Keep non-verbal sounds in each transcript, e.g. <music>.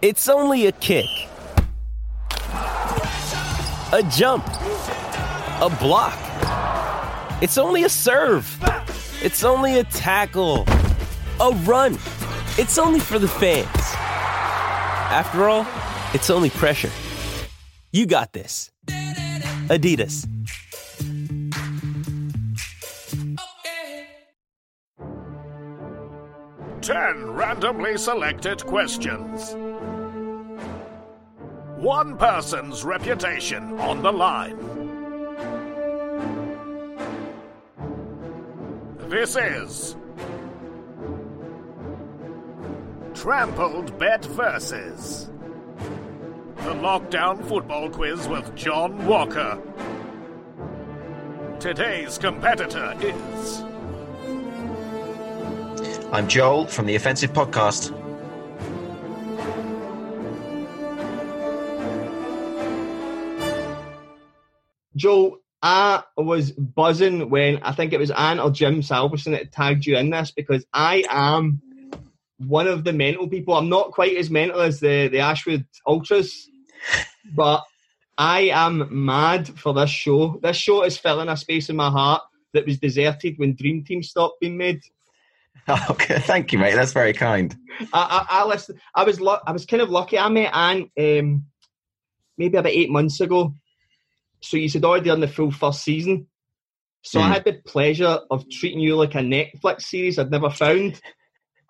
It's only a kick, a jump, a block. It's only a serve. It's only a tackle, a run. It's only for the fans. After all, it's only pressure. You got this. Adidas. Ten randomly selected questions. One person's reputation on the line. This is Tramplebet Versus. The Lockdown Football Quiz with John Walker. Today's competitor is. I'm Joel from the Offensive Podcast. Joe, I was buzzing when I think it was Ant or Jim Salverson that tagged you in this because I am one of the mental people. I'm not quite as mental as the, the Ashwood Ultras, but I am mad for this show. This show is filling a space in my heart that was deserted when Dream Team stopped being made. <laughs> Okay, thank you, mate. That's very kind. I, I, I listened. I was I was kind of lucky. I met Ant um, maybe about eight months ago. So you had already done the full first season. So I Mm. had the pleasure of treating you like a Netflix series I'd never found.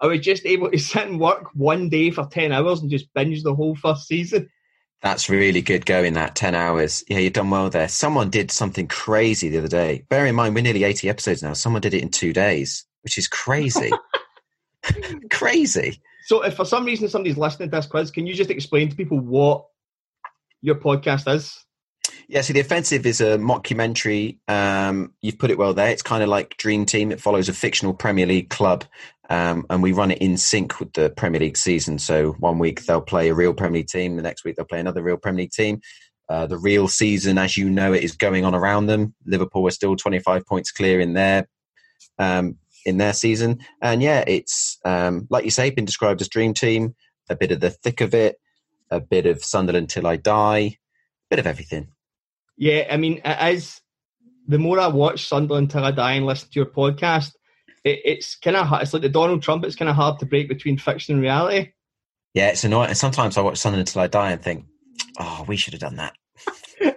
I was just able to sit and work one day for ten hours and just binge the whole first season. That's really good going, that 10 hours. Yeah, you've done well there. Someone did something crazy the other day. Bear in mind, we're nearly 80 episodes now. Someone did it in two days, which is crazy. <laughs> <laughs> crazy. So if for some reason somebody's listening to this quiz, can you just explain to people what your podcast is? Yeah, so The Offensive is a mockumentary. Um, you've put it well there. It's kind of like Dream Team. It follows a fictional Premier League club, um, and we run it in sync with the Premier League season. So one week they'll play a real Premier League team, the next week they'll play another real Premier League team. Uh, the real season, as you know, it is going on around them. Liverpool are still 25 points clear in their um, in their season, and yeah, it's um, like you say, been described as Dream Team. A bit of the thick of it, a bit of Sunderland till I die, a bit of everything. Yeah, I mean, it is. The more I watch Sunderland Till I Die and listen to your podcast, it, it's kind of it's like the Donald Trump. It's kind of hard to break between fiction and reality. Yeah, it's annoying. And sometimes I watch something until I die and think, oh, we should have done that.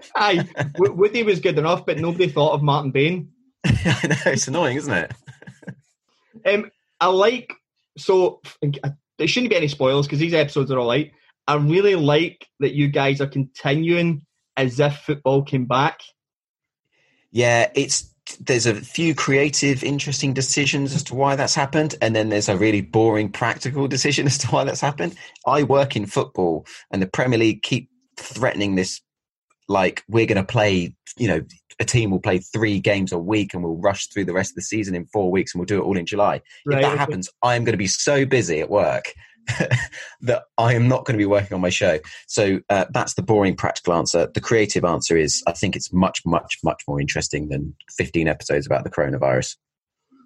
<laughs> Aye, <laughs> Woody was good enough, but nobody thought of Martin Bain. <laughs> I know, it's annoying, isn't it? Um, I like so there shouldn't be any spoilers because these episodes are all right. I really like that you guys are continuing as if football came back. Yeah, it's there's a few creative, interesting decisions as to why that's happened, and then there's a really boring, practical decision <laughs> as to why that's happened. I work in football, and the Premier League keep threatening this, like we're going to play, you know, a team will play three games a week, and we'll rush through the rest of the season in four weeks, and we'll do it all in July. Right, if that okay. happens, I am going to be so busy at work <laughs> that I am not going to be working on my show. So uh, that's the boring practical answer. The creative answer is I think it's much, much, much more interesting than 15 episodes about the coronavirus.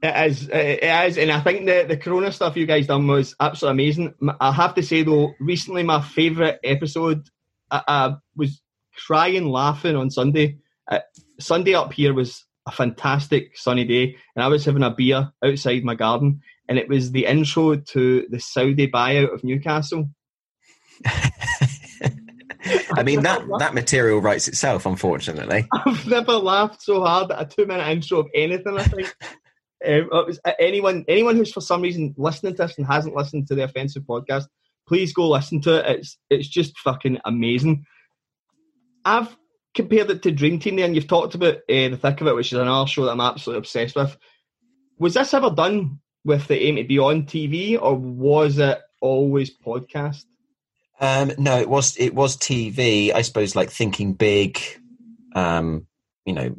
It is, it is, and I think the the Corona stuff you guys done was absolutely amazing. I have to say though, recently my favourite episode, I, I was crying laughing on Sunday. Uh, Sunday up here was a fantastic sunny day, and I was having a beer outside my garden, and it was the intro to the Saudi buyout of Newcastle. <laughs> I mean that that material writes itself, unfortunately. <laughs> I've never laughed so hard at a two minute intro of anything. I think. <laughs> Um, it was, uh, anyone anyone who's for some reason listening to this and hasn't listened to the offensive podcast, please go listen to it. It's it's just fucking amazing. I've compared it to Dream Team there, and you've talked about uh, the thick of it, which is an another show that I'm absolutely obsessed with. Was this ever done with the aim to be on TV, or was it always podcast? Um, no, it was it was TV. I suppose like thinking big, um, you know,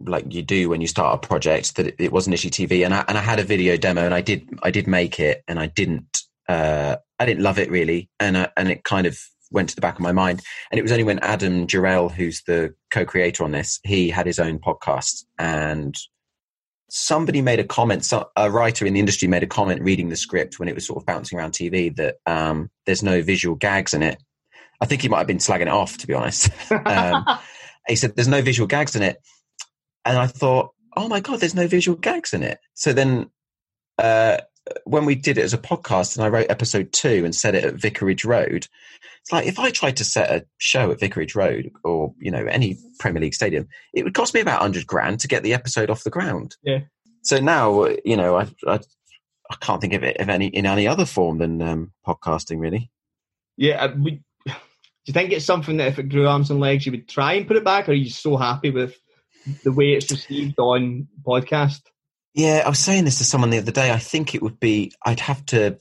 like you do when you start a project. That it, it was initially TV, and I and I had a video demo, and I did I did make it, and I didn't uh, I didn't love it really, and uh, and it kind of went to the back of my mind. And it was only when Adam Jarrell, who's the co-creator on this, he had his own podcast and somebody made a comment. So a writer in the industry made a comment reading the script when it was sort of bouncing around TV that um, there's no visual gags in it. I think he might have been slagging it off, to be honest. <laughs> um, he said there's no visual gags in it, and I thought, oh my god, there's no visual gags in it. So then, uh, when we did it as a podcast, and I wrote episode two and said it at Vicarage Road, it's like if I tried to set a show at Vicarage Road or you know any Premier League stadium, it would cost me about hundred grand to get the episode off the ground. Yeah. So now you know I I, I can't think of it of any in any other form than um, podcasting really. Yeah, uh, we, <sighs> do you think it's something that if it grew arms and legs, you would try and put it back, or are you so happy with the way it's received on podcast? Yeah, I was saying this to someone the other day. I think it would be I'd have to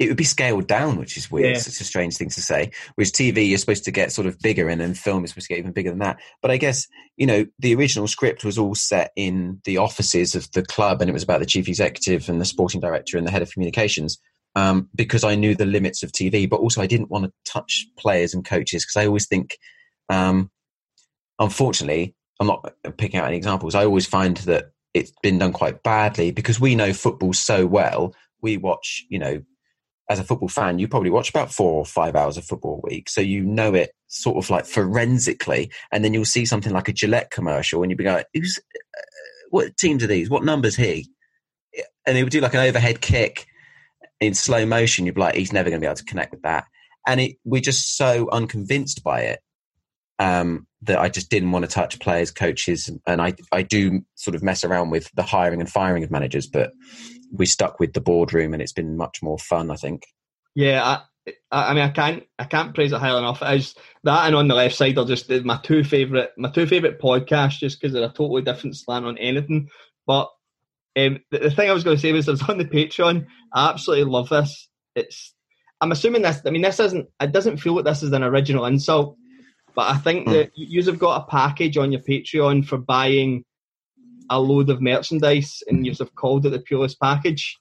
it would be scaled down, which is weird. Yeah. It's a strange thing to say. Whereas TV, you're supposed to get sort of bigger, and then film is supposed to get even bigger than that. But I guess you know the original script was all set in the offices of the club, and it was about the chief executive and the sporting director and the head of communications. Um, because I knew the limits of TV, but also I didn't want to touch players and coaches because I always think, um, unfortunately, I'm not picking out any examples. I always find that it's been done quite badly because we know football so well. We watch, you know, as a football fan, you probably watch about four or five hours of football a week. So you know it sort of like forensically. And then you'll see something like a Gillette commercial and you'll be going, Who's, uh, what teams are these? What number's he? And they would do like an overhead kick in slow motion. You'd be like, he's never going to be able to connect with that. And it, we're just so unconvinced by it um, that I just didn't want to touch players, coaches. And I, I do sort of mess around with the hiring and firing of managers, but we stuck with the boardroom and it's been much more fun, I think. Yeah, I, I mean, I can't, I can't praise it high enough. As that and on the left side are just my two favorite, my two favorite podcasts, just because they're a totally different slant on anything. But um, the, the, thing I was going to say was <laughs> I was on the Patreon. I absolutely love this. It's, I'm assuming this. I mean, this isn't. It doesn't feel like this is an original insult, but I think mm. that you have got a package on your Patreon for buying a load of merchandise and you've called it the Pulis package.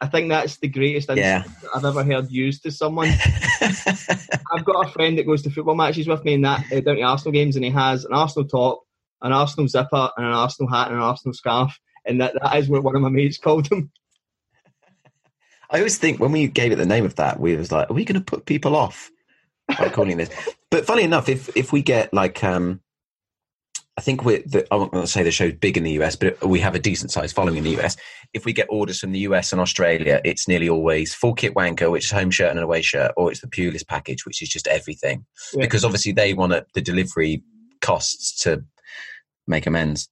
I think that's the greatest yeah. I've ever heard used to someone. <laughs> I've got a friend that goes to football matches with me and that uh, down to Arsenal games, and he has an Arsenal top, an Arsenal zipper, and an Arsenal hat and an Arsenal scarf, and that, that is what one of my mates called him. <laughs> I always think when we gave it the name of that, we was like, "Are we going to put people off by calling this?" <laughs> but funny enough, if if we get like um, I think we're, the, I won't say the show's big in the US, but we have a decent sized following in the US. If we get orders from the US and Australia, it's nearly always full kit wanker, which is home shirt and an away shirt, or it's the Pulis package, which is just everything. Yeah. Because obviously they want the delivery costs to make amends.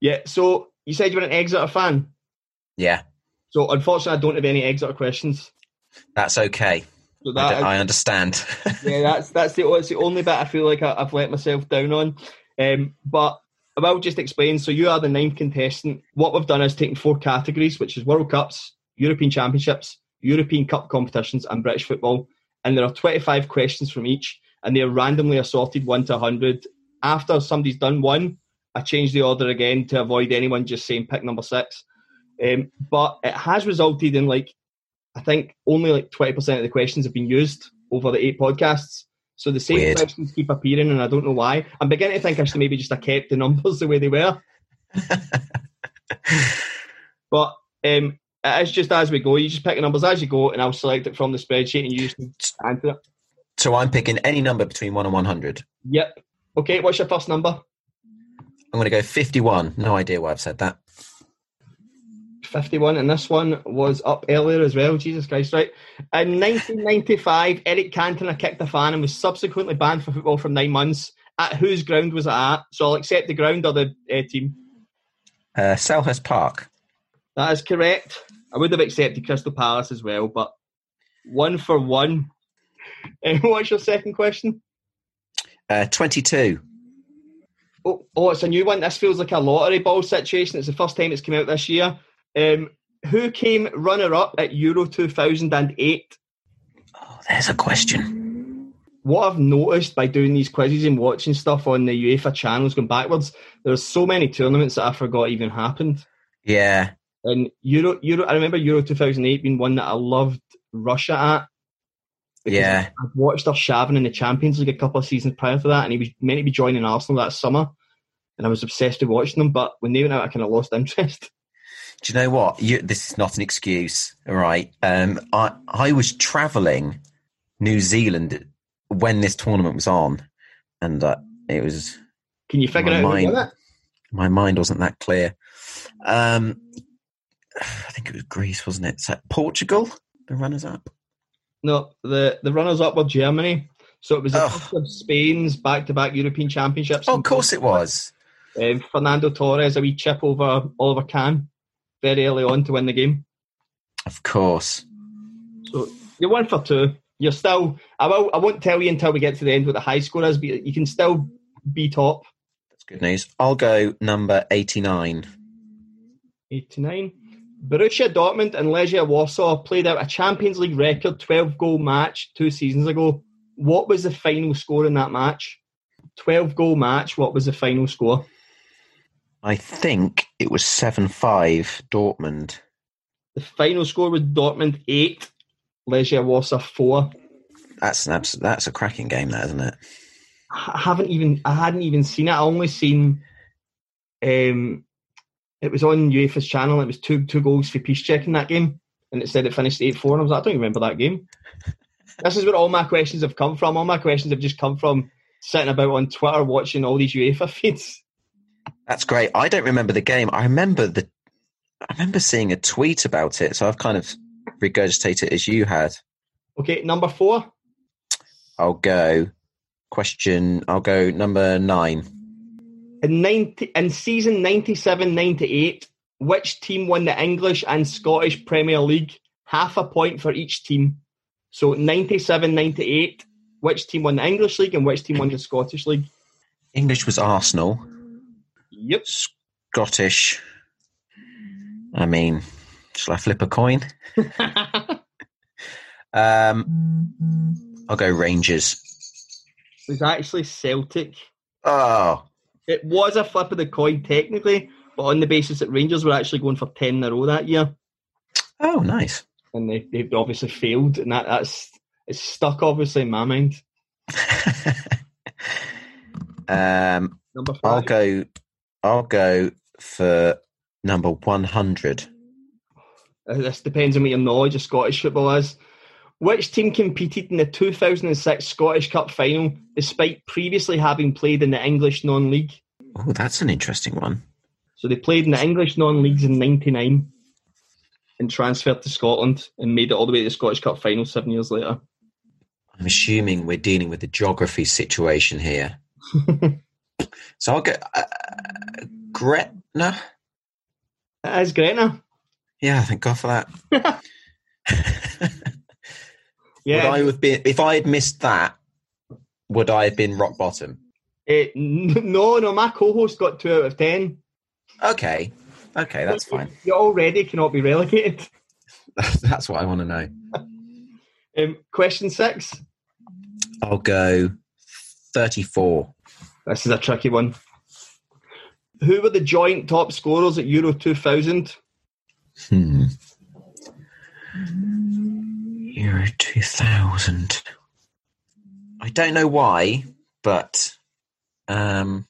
Yeah. So you said you were an Exeter fan. Yeah. So unfortunately, I don't have any Exeter questions. That's okay. So that I, is, I understand. <laughs> yeah, that's that's the, that's the only bit I feel like I, have let myself down on. Um, but I will just explain. So you are the ninth contestant. What we've done is taken four categories, which is World Cups, European Championships, European Cup competitions, and British football. And there are 25 questions from each, and they are randomly assorted 1 to 100. After somebody's done one, I change the order again to avoid anyone just saying pick number six. Um, but it has resulted in like, I think only like 20% of the questions have been used over the eight podcasts. So the same Weird. questions keep appearing, and I don't know why. I'm beginning to think I should maybe just have kept the numbers <laughs> the way they were. <laughs> but um, it's just as we go. You just pick the numbers as you go, and I'll select it from the spreadsheet, and you just answer it. So I'm picking any number between one and one hundred. Yep. Okay. What's your first number? I'm going to go fifty-one. No idea why I've said that. 51, and this one was up earlier as well. Jesus Christ, right? In 1995, Eric Cantona kicked a fan and was subsequently banned for football for nine months. At whose ground was it at? So I'll accept the ground or the uh, team. Uh, Selhurst Park. That is correct. I would have accepted Crystal Palace as well, but one for one. <laughs> Uh, what's your second question? Uh, 22. Oh, oh, it's a new one. This feels like a lottery ball situation. It's the first time it's come out this year. Um, who came runner up at Euro 2008? Oh, there's a question. What I've noticed by doing these quizzes and watching stuff on the UEFA channels going backwards, there's so many tournaments that I forgot even happened. Yeah. And Euro, Euro, I remember Euro 2008 being one that I loved Russia at. Yeah. I watched Arshavin in the Champions League a couple of seasons prior to that, and he was meant to be joining Arsenal that summer. and I was obsessed with watching them. But when they went out, I kind of lost interest. <laughs> Do you know what? You, this is not an excuse, right? Um, I I was travelling New Zealand when this tournament was on, and uh, it was Can you figure My out mind- it? my mind wasn't that clear. Um, I think it was Greece, wasn't it? So Portugal, the runners up. No, the the runners up were Germany. So it was Oh. of Spain's back to back European Championships. Oh, of course it was. Um, Fernando Torres a wee chip over Oliver Kahn very early on to win the game. Of course. So you're one for two. You're still. I will. I won't tell you until we get to the end what the high score is, but you can still be top. That's good news. I'll go number 89. 89. Borussia Dortmund and Legia Warsaw played out a Champions League record 12 goal match two seasons ago. What was the final score in that match? 12 goal match. What was the final score? I think it was 7 5 Dortmund. The final score was Dortmund 8, Legia Warsaw 4. That's an abs- that's a cracking game, that isn't it? I haven't even I hadn't even seen it. I only seen um it was on UEFA's channel. It was two two goals for Piszczek in that game, and it said it finished eight four. And I was like, I don't remember that game. <laughs> this is where all my questions have come from. All my questions have just come from sitting about on Twitter watching all these UEFA feeds. That's great. I don't remember the game. I remember the. I remember seeing a tweet about it, so I've kind of regurgitated it as you had. Okay, number four. I'll go. Question. I'll go number nine. In, 90, in season 97 98, which team won the English and Scottish Premier League? Half a point for each team. So 97 98, which team won the English League and which team won the Scottish League? English was Arsenal. Yep. Scottish. I mean, shall I flip a coin? <laughs> Um, I'll go Rangers. It was actually Celtic. Oh, It was a flip of the coin technically, but on the basis that Rangers were actually going for 10 in a row that year. oh, nice. And they, they obviously failed, and that, that's it's stuck obviously in my mind. <laughs> um, Number 5 I'll go. I'll go for number one hundred. Uh, This depends on what your knowledge of Scottish football is. Which team competed in the 2006 Scottish Cup final despite previously having played in the English non league? Oh, that's an interesting one. So they played in the English non leagues in 99 and transferred to Scotland and made it all the way to the Scottish Cup final seven years later. I'm assuming we're dealing with the geography situation here. <laughs> so I'll get uh, Gretna. It is Gretna. Yeah, thank God for that. <laughs> Yeah. Would I have been if I had missed that? Would I have been rock bottom? Eh, no, no, my co host got two out of 10. Okay, okay, that's <laughs> fine. You already cannot be relegated. <laughs> that's what I want to know. Um, question six. I'll go thirty-four. This is a tricky one. Who were the joint top scorers at Euro 2000? Hmm. Euro 2000. I don't know why, but um,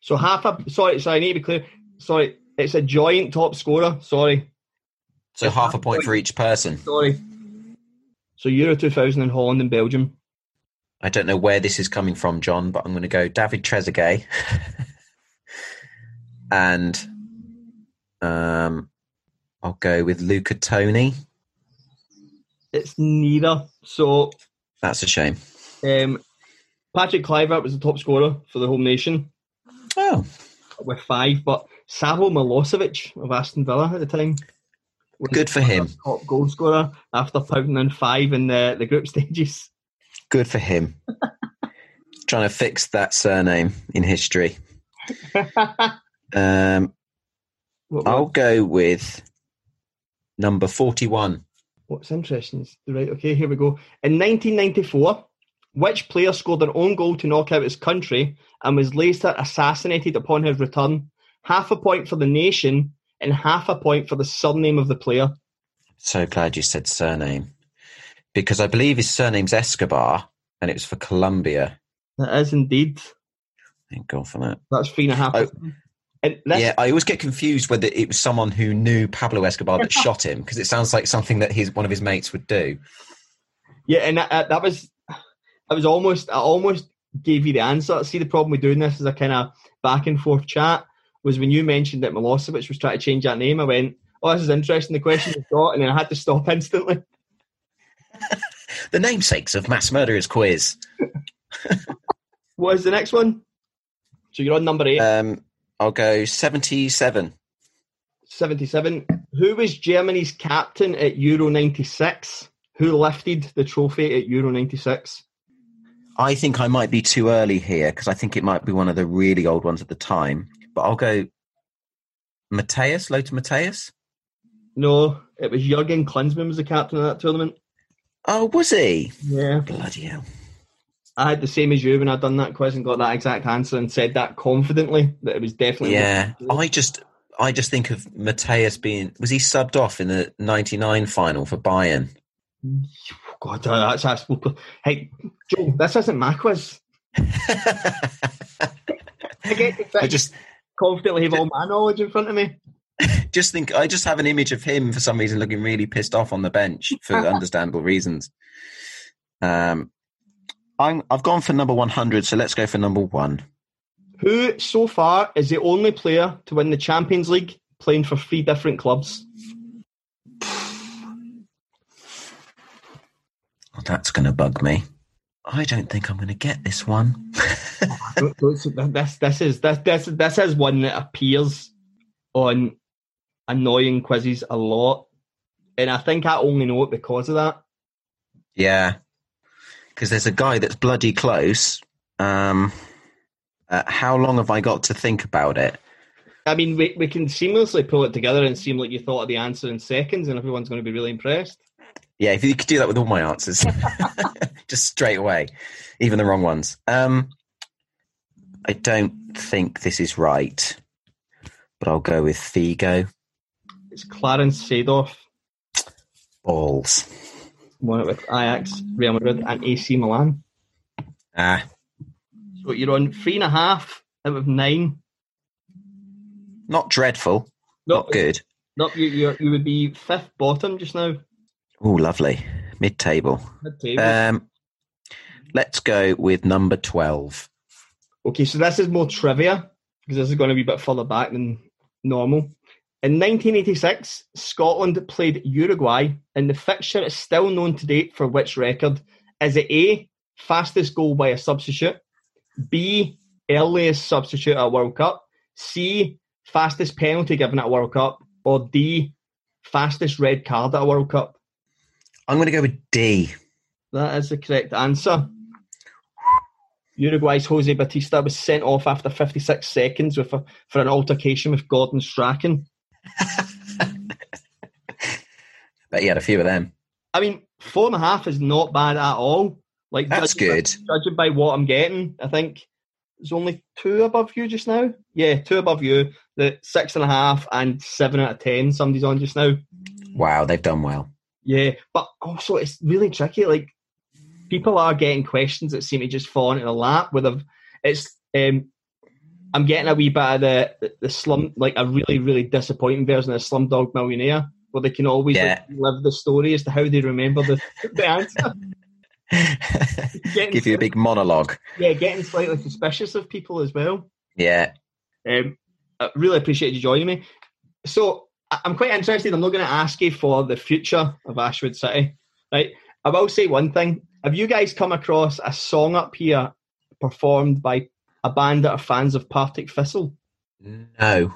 So half a sorry, sorry, I need to be clear. Sorry, it's a joint top scorer. Sorry, so half a point for each person. sorry. So Euro 2000 in Holland and Belgium. I don't know where this is coming from, John, but I'm going to go David Trezeguet, <laughs> and um, I'll go with Luca Toni. It's neither. So That's a shame. um, Patrick Kluivert was the top scorer for the home nation Oh, with five, but Savo Milosevic of Aston Villa at the time. was Good for him. Top goal scorer after pounding in five in the, the group <laughs> stages. Good for him. <laughs> Trying to fix that surname in history. <laughs> Um, I'll go with number 41. What's interesting is right. Okay, here we go. In 1994, which player scored an own goal to knock out his country and was later assassinated upon his return? Half a point for the nation and half a point for the surname of the player. So glad you said surname. Because I believe his surname's Escobar and it was for Colombia. That is indeed. Thank God for that. That's three oh, and a half. Oh. And this, Yeah, I always get confused whether it was someone who knew Pablo Escobar that <laughs> shot him because it sounds like something that his one of his mates would do. yeah, and that, that was, I was almost, I almost gave you the answer. See, the problem with doing this is a kind of back and forth chat. Was when you mentioned that Milosevic was trying to change that name, I went, "Oh, this is interesting." The question you've got, and then I had to stop <laughs> instantly. <laughs> The namesakes of mass murderers quiz. <laughs> What is the next one? So you're on number eight. Um, I'll go seventy-seven. 77. Who was Germany's captain at Euro 96? Who lifted the trophy at Euro 96? I think I might be too early here because I think it might be one of the really old ones at the time. But I'll go Matthäus, Lothar Matthäus. No, it was Jurgen Klinsmann was the captain of that tournament. Oh, was he? Yeah. Bloody hell. I had the same as you when I'd done that quiz and got that exact answer and said that confidently that it was definitely. Yeah, I just I just think of Matthäus being was he subbed off in the '99 final for Bayern? <sighs> God, uh, that's that's. Hey, Joe, this isn't my quiz. <laughs> I get to I just confidently have all my knowledge in front of me. <laughs> just think I just have an image of him for some reason looking really pissed off on the bench for understandable reasons. Um, I'm I've gone for number 100, so let's go for number one. Who so far is the only player to win the Champions League playing for three different clubs? Oh, that's going to bug me. I don't think I'm going to get this one. <laughs> This this is this this this is one that appears on annoying quizzes a lot, and I think I only know it because of that. yeah, because there's a guy that's bloody close. Um, uh, how long have I got to think about it? I mean, we we can seamlessly pull it together and seem like you thought of the answer in seconds, and everyone's going to be really impressed. Yeah, if you could do that with all my answers, <laughs> <laughs> just straight away, even the wrong ones. Um, I don't think this is right, but I'll go with Figo. It's Clarence Seedorf, Balls. won it with Ajax, Real Madrid, and AC Milan. Ah, So you're on three and a half out of nine. not dreadful, No, not good. no, you you you would be fifth bottom just now. Oh, lovely. Mid-table. Mid-table. Um, let's go with number twelve. Okay, so this is more trivia because this is going to be a bit further back than normal. In 1986, Scotland played Uruguay, and the fixture is still known to date for which record? Is it A, fastest goal by a substitute, B, earliest substitute at a World Cup, C, fastest penalty given at a World Cup, or D, fastest red card at a World Cup? I'm going to go with D. That is the correct answer. Uruguay's Jose Batista was sent off after 56 seconds with a, for an altercation with Gordon Strachan. <laughs> Bet you had a few of them. I mean, four and a half is not bad at all. Like That's judging by- good. judging by what I'm getting, I think there's only two above you just now. Yeah, two above you. The six and a half and seven out of ten. Somebody's on just now. Wow, they've done well. Yeah, but also it's really tricky. Like people are getting questions that seem to just fall into the lap with a. It's um, I'm getting a wee bit of the the slum, like a really really disappointing version of Slumdog Millionaire, where they can always Yeah. like, live the story as to how they remember the, the answer. <laughs> Give you a big monologue. yeah, getting slightly suspicious of people as well. Yeah. Um, I really appreciate you joining me. So I'm quite interested. I'm not going to ask you for the future of Ashwood City, right? I will say one thing. Have you guys come across a song up here performed by a band that are fans of Partick Thistle? No.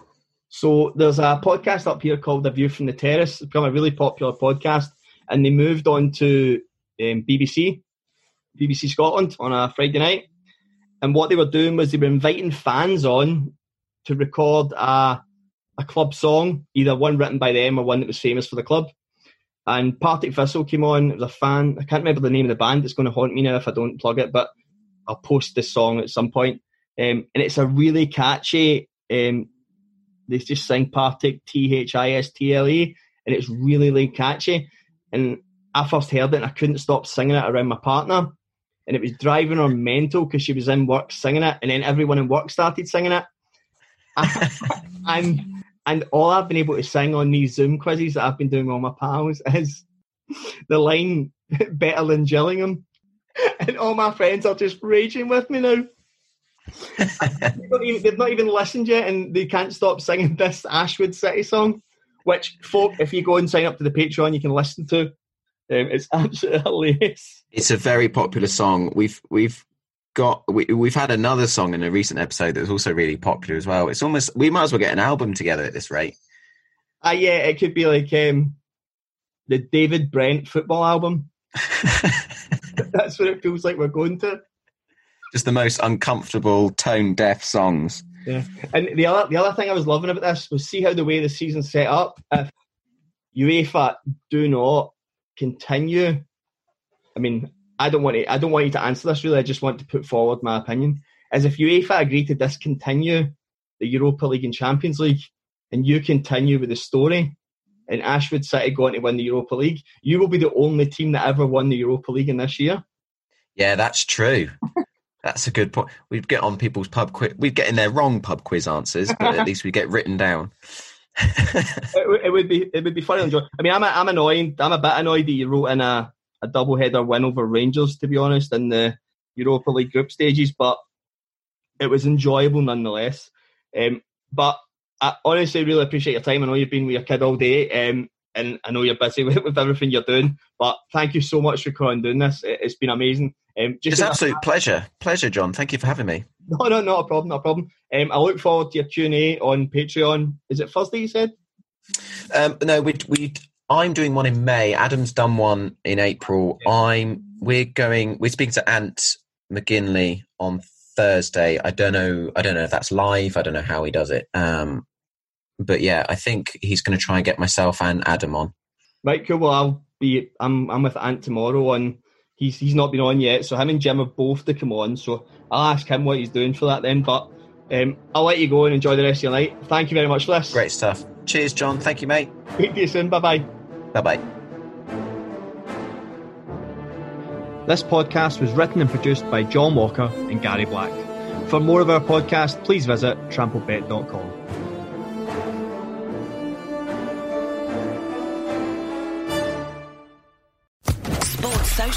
So there's a podcast up here called The View from the Terrace. It's become a really popular podcast, and they moved on to um, BBC, BBC Scotland on a Friday night. And what they were doing was they were inviting fans on to record a a club song, either one written by them or one that was famous for the club. And Partick Thistle came on. It was a fan. I can't remember the name of the band. It's going to haunt me now if I don't plug it, but I'll post this song at some point. Um, and it's a really catchy. Um, they just sing Partick T H I S T L E, and it's really, really catchy. And I first heard it, and I couldn't stop singing it around my partner. and it was driving her mental because she was in work singing it, and then everyone in work started singing it. and <laughs> and all I've been able to sing on these Zoom quizzes that I've been doing with all my pals is the line <laughs> "better than Gillingham," <laughs> and all my friends are just raging with me now. They've not even listened yet, and they can't stop singing this Ashwood City song, which, folk, if you go and sign up to the Patreon, you can listen to. Um, it's <laughs> absolutely hilarious. It's a very popular song. We've we've got we, we've had another song in a recent episode that's also really popular as well. It's almost we might as well get an album together at this rate. Ah, uh, yeah, it could be like um, the David Brent football album. <laughs> <laughs> That's what it feels like we're going to. Just the most uncomfortable, tone deaf songs. Yeah, and the other the other thing I was loving about this was see how the way the season's set up. If UEFA do not continue, I mean, I don't want to. I don't want you to answer this. Really, I just want to put forward my opinion. As if UEFA agree to discontinue the Europa League and Champions League, and you continue with the story, and Ashwood City going to win the Europa League, you will be the only team that ever won the Europa League in this year. Yeah, that's true. That's a good point. We'd get on people's pub quiz. We'd get in their wrong pub quiz answers, but at least we get written down. <laughs> it, it, would be it would be funny. I mean, I'm a, I'm annoyed. I'm a bit annoyed that you wrote in a a double header win over Rangers, to be honest, in the Europa League group stages, but it was enjoyable nonetheless. Um, but I honestly really appreciate your time. I know you've been with your kid all day, um, and I know you're busy <laughs> with, with, everything you're doing. But thank you so much for coming doing this. It, has been amazing. Um, it's absolute a, pleasure, pleasure, John. Thank you for having me. No, no, not a problem, not a problem. Um, I look forward to your Q and A on Patreon. Is it Thursday? You said. Um, no, we we I'm doing one in May. Adam's done one in April. I'm we're going we're speaking to Ant McGinley on Thursday. I don't know I don't know if that's live. I don't know how he does it. Um, but yeah, I think he's going to try and get myself and Adam on. Right, cool. Well, I'll be. I'm I'm with Ant tomorrow, and he's he's not been on yet. So him and Jim have both to come on. So I'll ask him what he's doing for that then. But um, I'll let you go and enjoy the rest of your night. Thank you very much for this. Great stuff. Cheers, John. Thank you, mate. Speak to you soon. Bye bye. Bye bye. This podcast was written and produced by John Walker and Gary Black. For more of our podcast, please visit tramplebet.com.